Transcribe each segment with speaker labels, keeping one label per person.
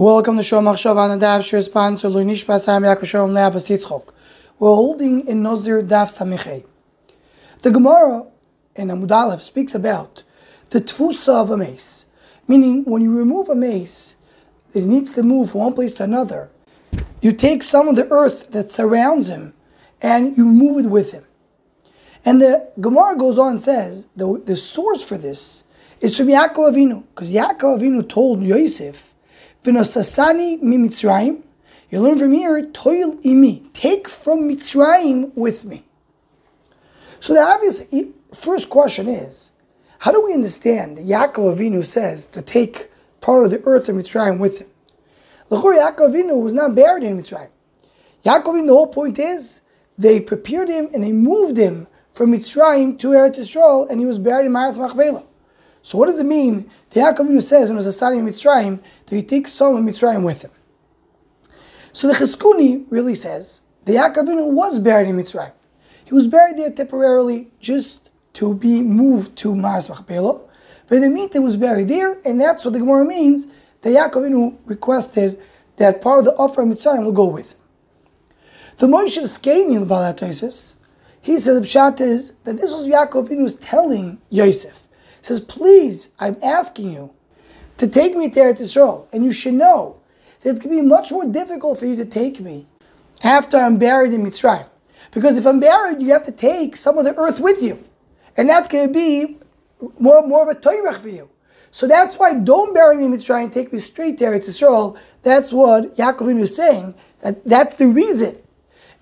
Speaker 1: Welcome to Shom Achshav on the sponsor Lunish Basar Yaakov Shalom Le'abas Yitzchok. We're holding in Nozir Daf Samichei. The Gemara in Amud Aleph speaks about the tfusa of a meis, meaning when you remove a meis, it needs to move from one place to another. You take some of the earth that surrounds him and you move it with him. And the Gemara goes on and says the, the source for this is from Yaakov Avinu, because Yaakov Avinu told Yosef V'nosasani mi Mitzrayim. You learn from here, toil imi. Take from Mitzrayim with me. So the obvious first question is, how do we understand that Yaakov Avinu says to take part of the earth of Mitzrayim with him? L'chor Yaakov Avinu was not buried in Mitzrayim. Yaakov Avinu, the whole point is, they prepared him and they moved him from Mitzrayim to Eretz Yisrael, and he was buried in Maras Machpelah. So what does it mean? The Yaakov says when it was a Sadi Mitzrayim that he takes of Mitzrayim with him. So the Chizkuni really says the Yaakov was buried in Mitzrayim. He was buried there temporarily just to be moved to Maras Machpelah. But the he was buried there, and that's what the Gemara means. The Yaakov requested that part of the offer of Mitzrayim will go with. The Moshav Zekeinim in the Baalei Tosfos, he says the pshat is that this was Yaakov was telling Yosef says, Please, I'm asking you to take me to Eretz Yisrael. And you should know that it's going to be much more difficult for you to take me after I'm buried in Mitzrayim. Because if I'm buried, you have to take some of the earth with you. And that's going to be more, more of a toyrech for you. So that's why don't bury me in Mitzrayim, take me straight to Eretz Yisrael. That's what Yaakov is saying. That, that's the reason.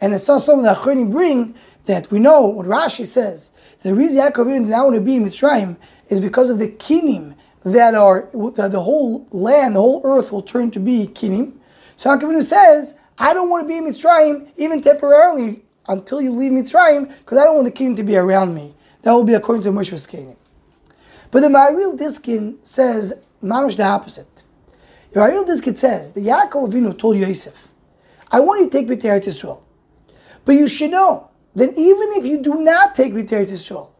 Speaker 1: And I saw some of the Achronim bring that we know what Rashi says. The reason Yaakov did not want to be in Mitzrayim is because of the kinim that are that the whole land, the whole earth will turn to be kinim. So Yaakov Avinu says, I don't want to be in Mitzrayim even temporarily until you leave Mitzrayim because I don't want the kinim to be around me. That will be according to Moshav Zekeinim. But the Maharil Diskin says mamish the opposite. The Maharil Diskin says the Yaakov Avinu told Yosef, I want you to take me to Eretz Yisrael, but you should know that even if you do not take me to Yisrael,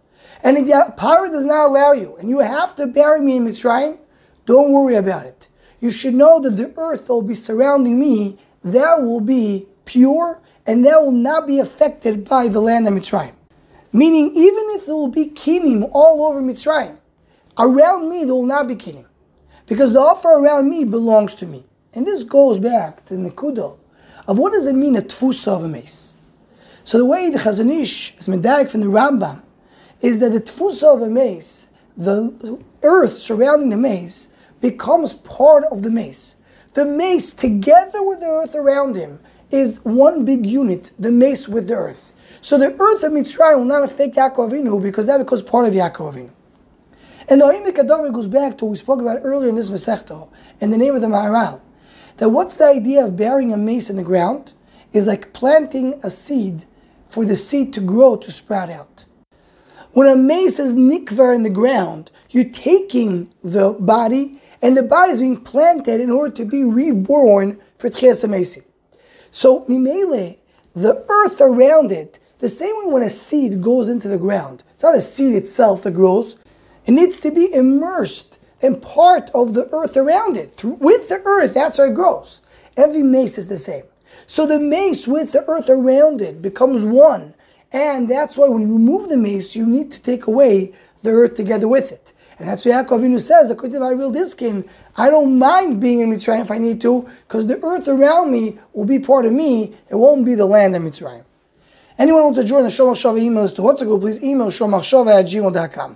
Speaker 1: and if the power does not allow you, and you have to bury me in Mitzrayim, don't worry about it. You should know that the earth that will be surrounding me, that will be pure, and that will not be affected by the land of Mitzrayim. Meaning, even if there will be kinim all over Mitzrayim, around me there will not be kinim. Because the offer around me belongs to me. And this goes back to the Nekudo of what does it mean a tfusa of a meis. So the way the Chazon Ish is medaik from the Rambam is that the tfusa of a meis, the earth surrounding the meis, becomes part of the meis. The meis, together with the earth around him, is one big unit, the meis with the earth. So the earth of Mitzrayim will not affect Yaakov Avinu because that becomes part of Yaakov Avinu. And the Oimik Adami goes back to what we spoke about earlier in this Masechto, in the name of the Maharal, that what's the idea of burying a mace in the ground is like planting a seed for the seed to grow to sprout out. When a meis is nikvar in the ground, you're taking the body, and the body is being planted in order to be reborn for Tchias Mesi. So, Mimele, the earth around it, the same way when a seed goes into the ground, it's not the seed itself that grows, it needs to be immersed in part of the earth around it. With the earth, that's how it grows. Every meis is the same. So the meis with the earth around it becomes one. And that's why when you remove the meis, you need to take away the earth together with it. And that's what Yaakov Avinu says, according to Maharil Diskin, I don't mind being in Mitzrayim if I need to, because the earth around me will be part of me. It won't be the land of Mitzrayim. Anyone want to join the Shomach Shava list to what's a please email shomachshava at gmail.com.